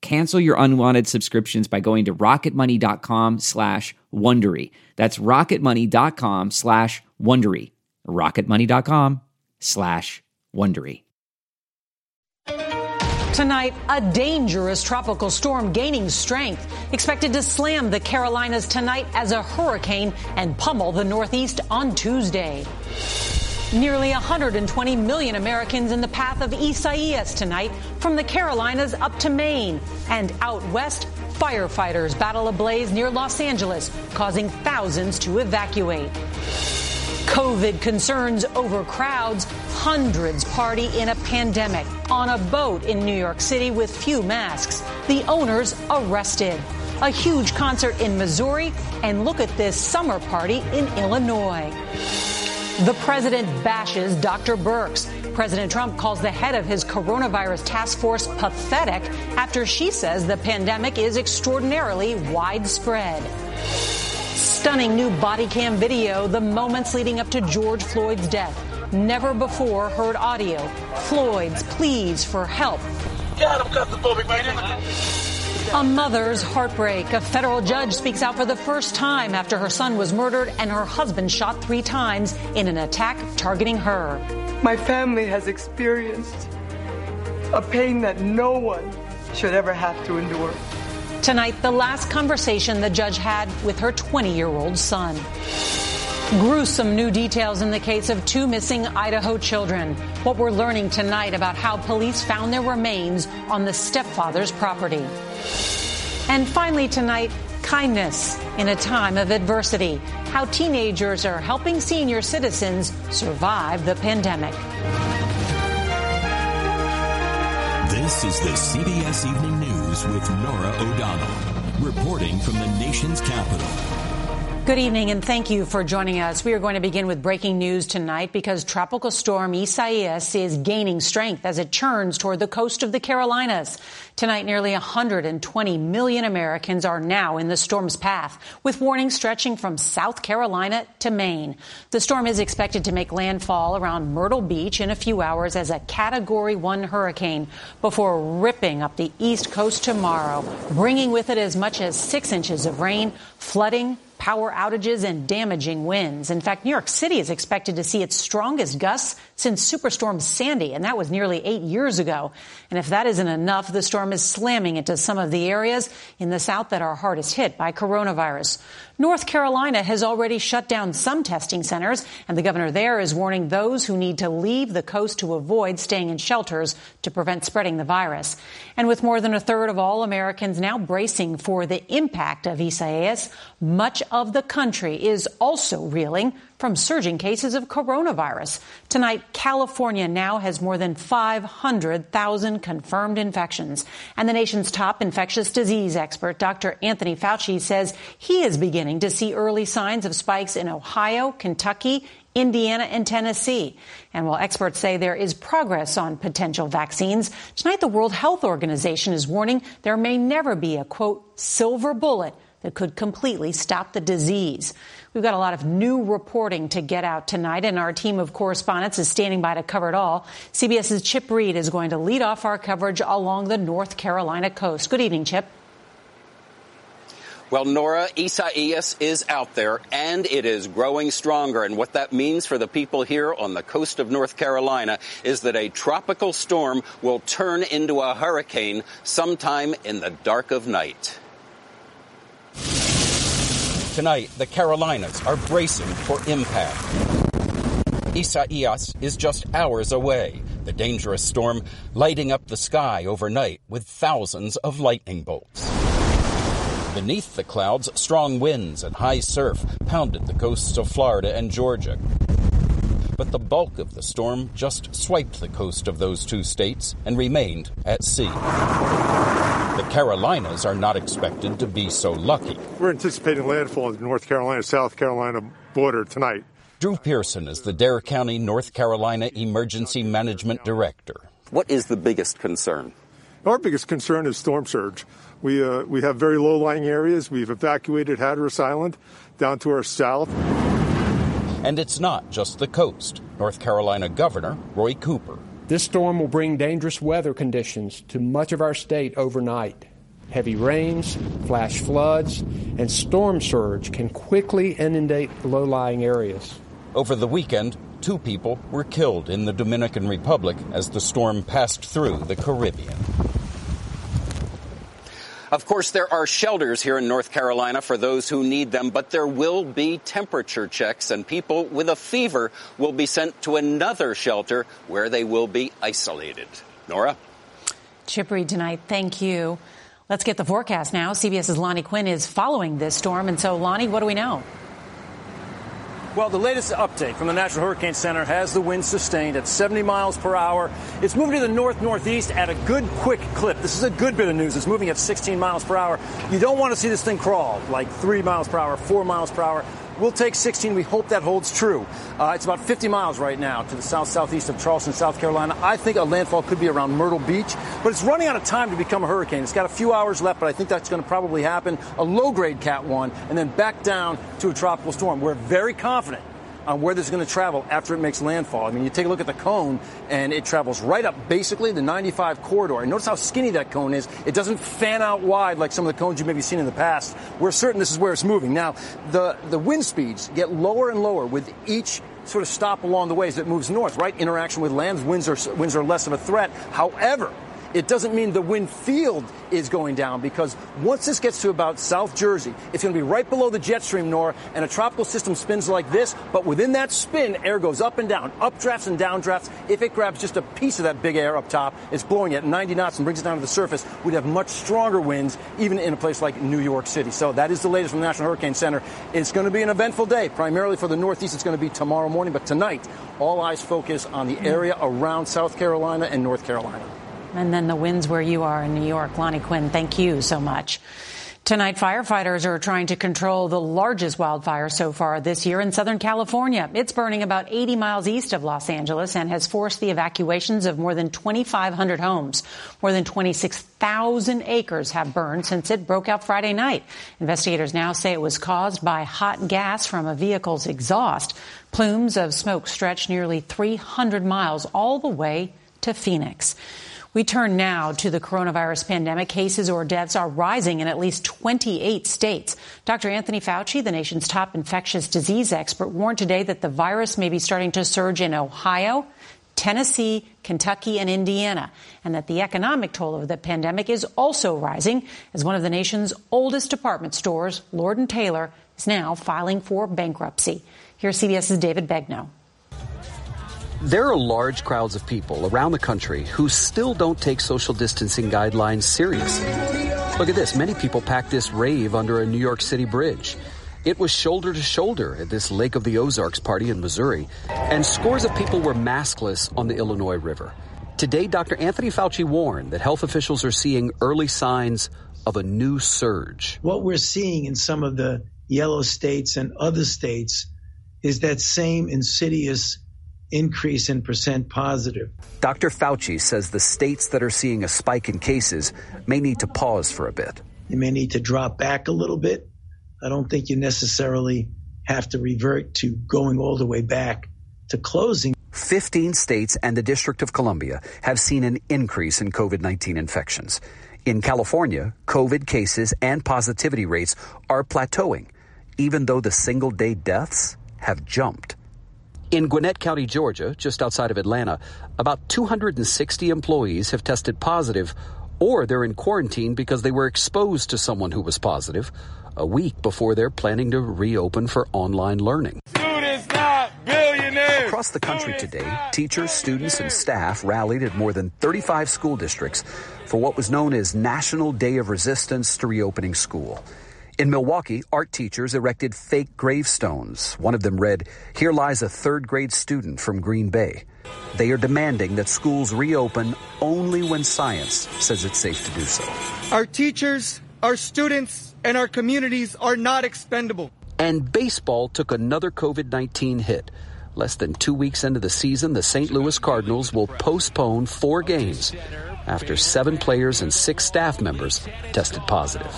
Cancel your unwanted subscriptions by going to rocketmoney.com slash Wondery. That's rocketmoney.com slash Wondery. rocketmoney.com slash Wondery. Tonight, a dangerous tropical storm gaining strength, expected to slam the Carolinas tonight as a hurricane and pummel the Northeast on Tuesday. Nearly 120 million Americans in the path of Isaias tonight, from the Carolinas up to Maine. And out west, firefighters battle a blaze near Los Angeles, causing thousands to evacuate. COVID concerns over crowds, hundreds party in a pandemic on a boat in New York City with few masks. The owners arrested. A huge concert in Missouri, and look at this summer party in Illinois. The president bashes Dr. Birx. President Trump calls the head of his coronavirus task force pathetic after she says the pandemic is extraordinarily widespread. Stunning new body cam video, the moments leading up to George Floyd's death. Never before heard audio. Floyd's pleas for help. God, I'm claustrophobic now. A mother's heartbreak. A federal judge speaks out for the first time after her son was murdered and her husband shot three times in an attack targeting her. My family has experienced a pain that no one should ever have to endure. Tonight, the last conversation the judge had with her 20 year old son. Gruesome new details in the case of two missing Idaho children. What we're learning tonight about how police found their remains on the stepfather's property. And finally tonight, kindness in a time of adversity. How teenagers are helping senior citizens survive the pandemic. This is the CBS Evening News with Norah O'Donnell, reporting from the nation's capital. Good evening and thank you for joining us. We are going to begin with breaking news tonight because tropical storm Isaias is gaining strength as it churns toward the coast of the Carolinas. Tonight, nearly 120 million Americans are now in the storm's path, with warnings stretching from South Carolina to Maine. The storm is expected to make landfall around Myrtle Beach in a few hours as a Category 1 hurricane before ripping up the East Coast tomorrow, bringing with it as much as six inches of rain, flooding, power outages and damaging winds. In fact, New York City is expected to see its strongest gusts since Superstorm Sandy, and that was nearly eight years ago. And if that isn't enough, the storm is slamming into some of the areas in the south that are hardest hit by coronavirus. North Carolina has already shut down some testing centers, and the governor there is warning those who need to leave the coast to avoid staying in shelters to prevent spreading the virus. And with more than a third of all Americans now bracing for the impact of Isaias, much of the country is also reeling from surging cases of coronavirus. Tonight, California now has more than 500,000 confirmed infections. And the nation's top infectious disease expert, Dr. Anthony Fauci, says he is beginning to see early signs of spikes in Ohio, Kentucky, Indiana, and Tennessee. And while experts say there is progress on potential vaccines, tonight the World Health Organization is warning there may never be a quote, silver bullet that could completely stop the disease. We've got a lot of new reporting to get out tonight, and our team of correspondents is standing by to cover it all. CBS's Chip Reid is going to lead off our coverage along the North Carolina coast. Good evening, Chip. Well, Norah, Isaias is out there and it is growing stronger. And what that means for the people here on the coast of North Carolina is that a tropical storm will turn into a hurricane sometime in the dark of night. Tonight, the Carolinas are bracing for impact. Isaias is just hours away, the dangerous storm lighting up the sky overnight with thousands of lightning bolts. Beneath the clouds, strong winds and high surf pounded the coasts of Florida and Georgia. But the bulk of the storm just swiped the coast of those two states and remained at sea. The Carolinas are not expected to be so lucky. We're anticipating landfall in the North Carolina South Carolina border tonight. Drew Pearson is the Dare County, North Carolina Emergency Management Director. What is the biggest concern? Our biggest concern is storm surge. We, uh, we have very low lying areas. We've evacuated Hatteras Island down to our south. And it's not just the coast. North Carolina Governor Roy Cooper. This storm will bring dangerous weather conditions to much of our state overnight. Heavy rains, flash floods, and storm surge can quickly inundate low lying areas. Over the weekend, two people were killed in the Dominican Republic as the storm passed through the Caribbean. Of course, there are shelters here in North Carolina for those who need them, but there will be temperature checks, and people with a fever will be sent to another shelter where they will be isolated. Norah? Chip Reid tonight, thank you. Let's get the forecast now. CBS's Lonnie Quinn is following this storm, and so, Lonnie, what do we know? Well, the latest update from the National Hurricane Center has the wind sustained at 70 miles per hour. It's moving to the north northeast at a good, quick clip. This is a good bit of news. It's moving at 16 miles per hour. You don't want to see this thing crawl like 3 miles per hour, 4 miles per hour. We'll take 16. We hope that holds true. Uh, it's about 50 miles right now to the south southeast of Charleston, South Carolina. I think a landfall could be around Myrtle Beach, but it's running out of time to become a hurricane. It's got a few hours left, but I think that's going to probably happen. A low grade Cat 1, and then back down to a tropical storm. We're very confident on where this is going to travel after it makes landfall. I mean, you take a look at the cone, and it travels right up basically the 95 corridor. And notice how skinny that cone is. It doesn't fan out wide like some of the cones you maybe seen in the past. We're certain this is where it's moving. Now, the, the wind speeds get lower and lower with each sort of stop along the way as it moves north, right? Interaction with lands, winds are, winds are less of a threat. However, it doesn't mean the wind field is going down because once this gets to about South Jersey, it's going to be right below the jet stream, Norah, and a tropical system spins like this, but within that spin, air goes up and down, updrafts and downdrafts. If it grabs just a piece of that big air up top, it's blowing at 90 knots and brings it down to the surface, we'd have much stronger winds, even in a place like New York City. So that is the latest from the National Hurricane Center. It's going to be an eventful day, primarily for the Northeast. It's going to be tomorrow morning, but tonight, all eyes focus on the area around South Carolina and North Carolina and then the winds where you are in New York. Lonnie Quinn, thank you so much. Tonight, firefighters are trying to control the largest wildfire so far this year in Southern California. It's burning about 80 miles east of Los Angeles and has forced the evacuations of more than 2,500 homes. More than 26,000 acres have burned since it broke out Friday night. Investigators now say it was caused by hot gas from a vehicle's exhaust. Plumes of smoke stretch nearly 300 miles all the way to Phoenix. We turn now to the coronavirus pandemic. Cases or deaths are rising in at least 28 states. Dr. Anthony Fauci, the nation's top infectious disease expert, warned today that the virus may be starting to surge in Ohio, Tennessee, Kentucky, and Indiana, and that the economic toll of the pandemic is also rising as one of the nation's oldest department stores, Lord & Taylor, is now filing for bankruptcy. Here's CBS's David Begnaud. There are large crowds of people around the country who still don't take social distancing guidelines seriously. Look at this. Many people packed this rave under a New York City bridge. It was shoulder to shoulder at this Lake of the Ozarks party in Missouri, and scores of people were maskless on the Illinois River. Today, Dr. Anthony Fauci warned that health officials are seeing early signs of a new surge. What we're seeing in some of the yellow states and other states is that same insidious increase in percent positive. Dr. Fauci says the states that are seeing a spike in cases may need to pause for a bit. You may need to drop back a little bit. I don't think you necessarily have to revert to going all the way back to closing. 15 states and the District of Columbia have seen an increase in COVID 19 infections. In California, COVID cases and positivity rates are plateauing, even though the single day deaths have jumped. In Gwinnett County, Georgia, just outside of Atlanta, about 260 employees have tested positive or they're in quarantine because they were exposed to someone who was positive a week before they're planning to reopen for online learning. Students not billionaires. Across the country today, teachers, students, and staff rallied at more than 35 school districts for what was known as National Day of Resistance to Reopening School. In Milwaukee, art teachers erected fake gravestones. One of them read, Here lies a third grade student from Green Bay. They are demanding that schools reopen only when science says it's safe to do so. Our teachers, our students, and our communities are not expendable. And baseball took another COVID 19 hit. Less than two weeks into the season, the St. Louis Cardinals will postpone four games after seven players and six staff members tested positive.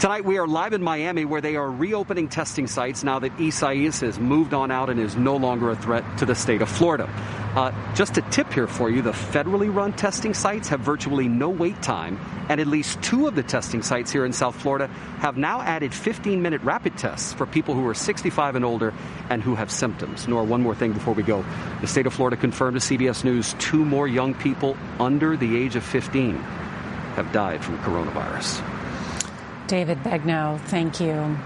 Tonight we are live in Miami where they are reopening testing sites now that Isaias has moved on out and is no longer a threat to the state of Florida. Uh, just a tip here for you, the federally run testing sites have virtually no wait time and at least two of the testing sites here in South Florida have now added 15 minute rapid tests for people who are 65 and older and who have symptoms. Nor one more thing before we go. The state of Florida confirmed to CBS News two more young people under the age of 15 have died from coronavirus. David Begnaud, thank you.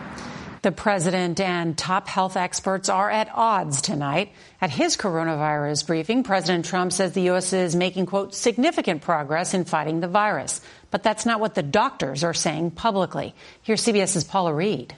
The president and top health experts are at odds tonight. At his coronavirus briefing, President Trump says the U.S. is making, quote, significant progress in fighting the virus. But that's not what the doctors are saying publicly. Here's CBS's Paula Reid.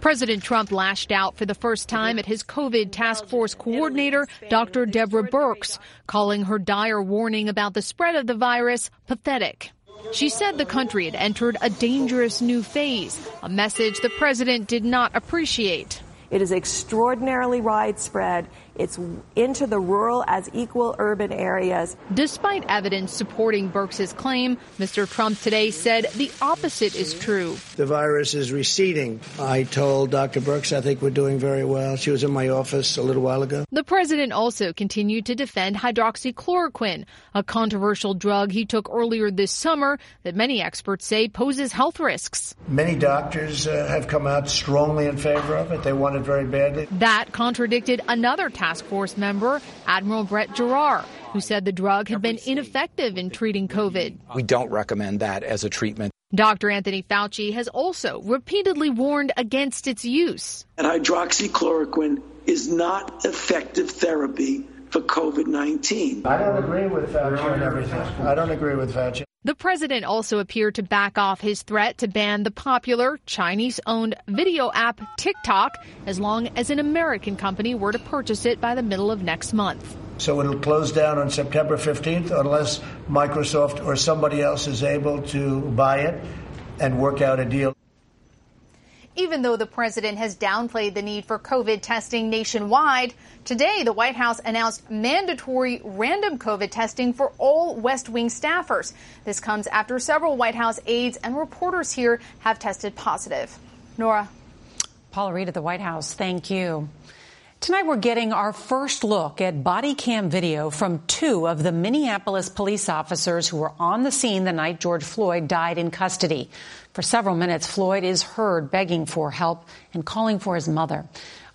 President Trump lashed out for the first time at his COVID task force coordinator, Dr. Deborah Birx, calling her dire warning about the spread of the virus pathetic. She said the country had entered a dangerous new phase, a message the president did not appreciate. It is extraordinarily widespread. It's into the rural as equal urban areas. Despite evidence supporting Birx's claim, Mr. Trump today said the opposite is true. The virus is receding. I told Dr. Birx I think we're doing very well. She was in my office a little while ago. The president also continued to defend hydroxychloroquine, a controversial drug he took earlier this summer that many experts say poses health risks. Many doctors uh, have come out strongly in favor of it. They want it very badly. That contradicted another task force member, Admiral Brett Giroir, who said the drug had been ineffective in treating COVID. We don't recommend that as a treatment. Dr. Anthony Fauci has also repeatedly warned against its use. And hydroxychloroquine is not effective therapy for COVID 19. I don't agree with Fauci on everything. I don't agree with Fauci. The president also appeared to back off his threat to ban the popular Chinese owned video app TikTok as long as an American company were to purchase it by the middle of next month. So it'll close down on September 15th unless Microsoft or somebody else is able to buy it and work out a deal. Even though the president has downplayed the need for COVID testing nationwide, today the White House announced mandatory random COVID testing for all West Wing staffers. This comes after several White House aides and reporters here have tested positive. Norah. Paula Reid at the White House, thank you. Tonight, we're getting our first look at body cam video from two of the Minneapolis police officers who were on the scene the night George Floyd died in custody. For several minutes, Floyd is heard begging for help and calling for his mother.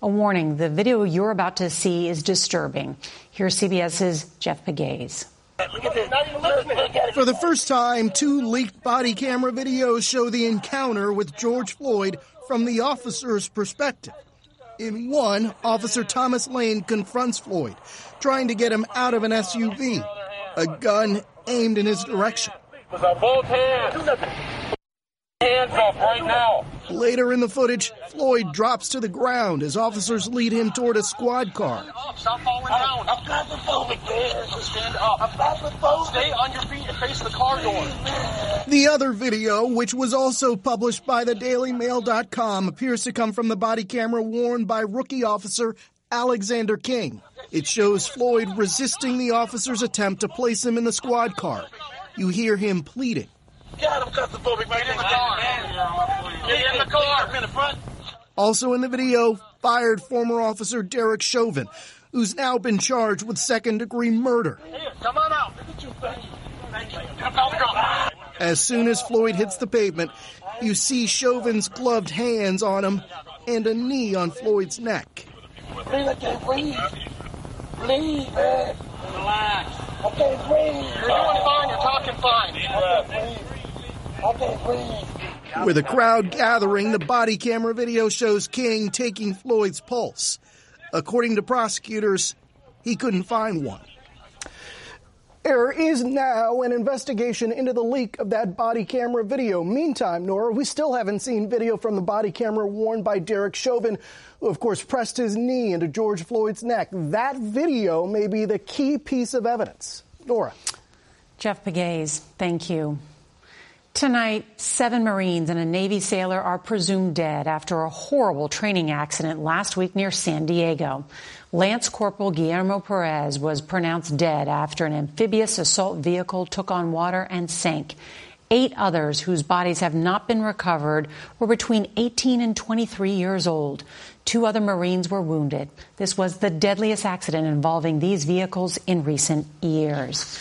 A warning the video you're about to see is disturbing. Here's CBS's Jeff Pegues. For the first time, two leaked body camera videos show the encounter with George Floyd from the officer's perspective. In one, Officer Thomas Lane confronts Floyd, trying to get him out of an SUV, a gun aimed in his direction. Both hands. Hands up right now. Later in the footage, Floyd drops to the ground as officers lead him toward a squad car. Stop falling down. I'm claustrophobic, man. Stand up. I'm claustrophobic. Stay on your feet and face the car door. The other video, which was also published by the DailyMail.com, appears to come from the body camera worn by rookie officer Alexander King. It shows Floyd resisting the officer's attempt to place him in the squad car. You hear him pleading. God, I'm claustrophobic, man. Get in the car. Get in the car. In the front. Also in the video, fired former officer Derek Chauvin, who's now been charged with second degree murder. Here, come on out. Look at you, thank you. Thank you. Come. As soon as Floyd hits the pavement, you see Chauvin's gloved hands on him and a knee on Floyd's neck. Please, I can't breathe. Please, man. Relax. I can't breathe. You're doing fine. You're talking fine. With a crowd gathering, the body camera video shows King taking Floyd's pulse. According to prosecutors, he couldn't find one. There is now an investigation into the leak of that body camera video. Meantime, Norah, we still haven't seen video from the body camera worn by Derek Chauvin, who, of course, pressed his knee into George Floyd's neck. That video may be the key piece of evidence. Norah. Jeff Pegues, thank you. Tonight, seven Marines and a Navy sailor are presumed dead after a horrible training accident last week near San Diego. Lance Corporal Guillermo Perez was pronounced dead after an amphibious assault vehicle took on water and sank. Eight others whose bodies have not been recovered were between 18 and 23 years old. Two other Marines were wounded. This was the deadliest accident involving these vehicles in recent years.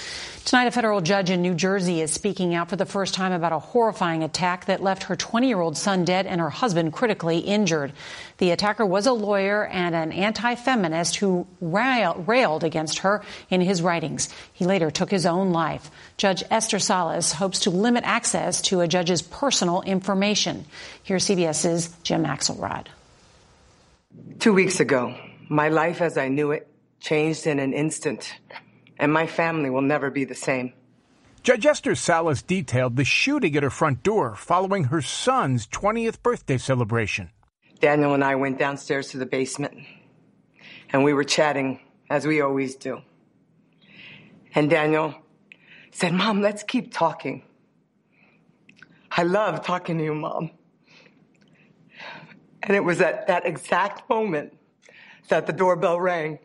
Tonight, a federal judge in New Jersey is speaking out for the first time about a horrifying attack that left her 20 year old son dead and her husband critically injured. The attacker was a lawyer and an anti feminist who railed against her in his writings. He later took his own life. Judge Esther Salas hopes to limit access to a judge's personal information. Here's CBS's Jim Axelrod. Two weeks ago, my life as I knew it changed in an instant and my family will never be the same. Judge Esther Salas detailed the shooting at her front door following her son's 20th birthday celebration. Daniel and I went downstairs to the basement, and we were chatting as we always do. And Daniel said, Mom, let's keep talking. I love talking to you, Mom. And it was at that exact moment that the doorbell rang.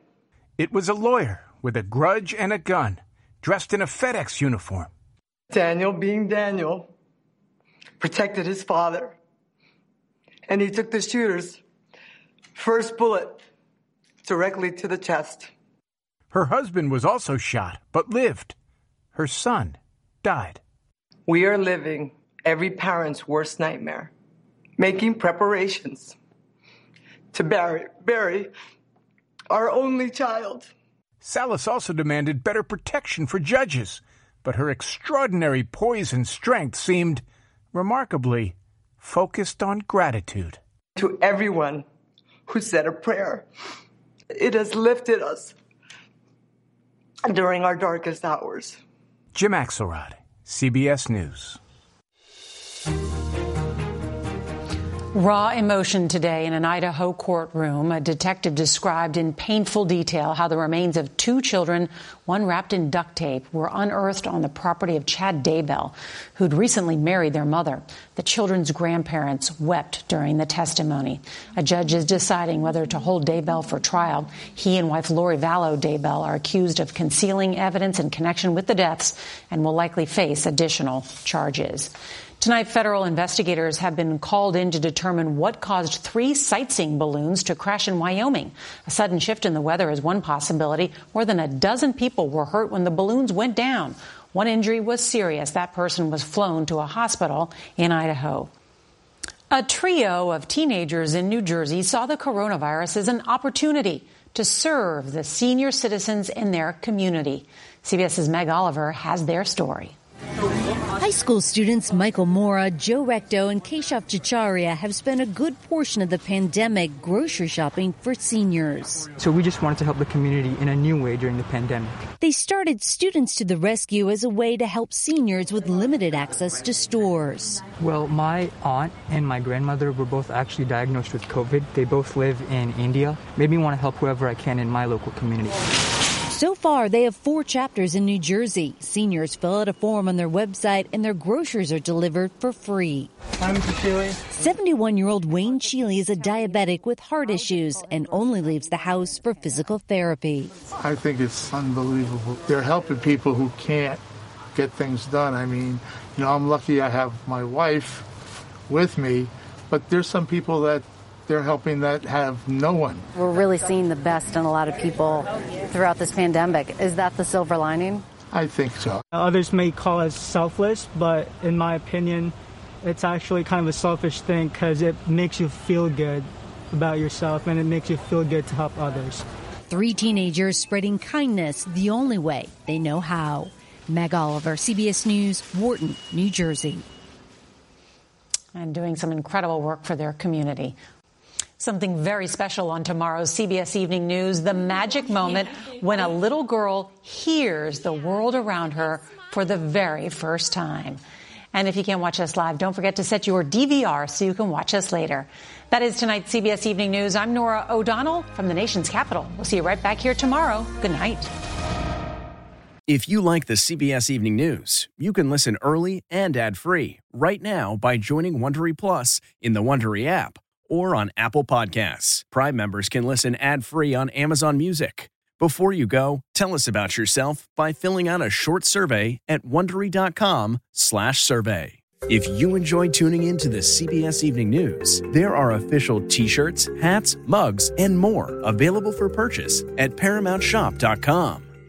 It was a lawyer with a grudge and a gun, dressed in a FedEx uniform. Daniel, being Daniel, protected his father. And he took the shooter's first bullet directly to the chest. Her husband was also shot, but lived. Her son died. We are living every parent's worst nightmare, making preparations to bury, bury our only child. Salas also demanded better protection for judges, but her extraordinary poise and strength seemed remarkably focused on gratitude. To everyone who said a prayer, it has lifted us during our darkest hours. Jim Axelrod, CBS News. Raw emotion today in an Idaho courtroom. A detective described in painful detail how the remains of two children, one wrapped in duct tape, were unearthed on the property of Chad Daybell, who'd recently married their mother. The children's grandparents wept during the testimony. A judge is deciding whether to hold Daybell for trial. He and wife Lori Vallow Daybell are accused of concealing evidence in connection with the deaths and will likely face additional charges. Tonight, federal investigators have been called in to determine what caused three sightseeing balloons to crash in Wyoming. A sudden shift in the weather is one possibility. More than a dozen people were hurt when the balloons went down. One injury was serious. That person was flown to a hospital in Idaho. A trio of teenagers in New Jersey saw the coronavirus as an opportunity to serve the senior citizens in their community. CBS's Meg Oliver has their story. High school students Michael Mora, Joe Recto, and Keshav Chicharia have spent a good portion of the pandemic grocery shopping for seniors. So we just wanted to help the community in a new way during the pandemic. They started Students to the Rescue as a way to help seniors with limited access to stores. Well, my aunt and my grandmother were both actually diagnosed with COVID. They both live in India. Made me want to help whoever I can in my local community. So far, they have four chapters in New Jersey. Seniors fill out a form on their website and their groceries are delivered for free. Hi, Mr. Sheely. 71 year old Wayne Sheely is a diabetic with heart issues and only leaves the house for physical therapy. I think it's unbelievable. They're helping people who can't get things done. I mean, you know, I'm lucky I have my wife with me, but there's some people that they're helping that have no one. We're really seeing the best in a lot of people throughout this pandemic. Is that the silver lining? I think so. Others may call us selfless, but in my opinion, it's actually kind of a selfish thing because it makes you feel good about yourself and it makes you feel good to help others. Three teenagers spreading kindness the only way they know how. Meg Oliver, CBS News, Wharton, New Jersey. And doing some incredible work for their community. Something very special on tomorrow's CBS Evening News the magic moment when a little girl hears the world around her for the very first time. And if you can't watch us live, don't forget to set your DVR so you can watch us later. That is tonight's CBS Evening News. I'm Norah O'Donnell from the nation's capital. We'll see you right back here tomorrow. Good night. If you like the CBS Evening News, you can listen early and ad-free right now by joining Wondery Plus in the Wondery app or on Apple Podcasts. Prime members can listen ad-free on Amazon Music. Before you go, tell us about yourself by filling out a short survey at wondery.com/survey. If you enjoy tuning in to the CBS Evening News, there are official t-shirts, hats, mugs, and more available for purchase at paramountshop.com.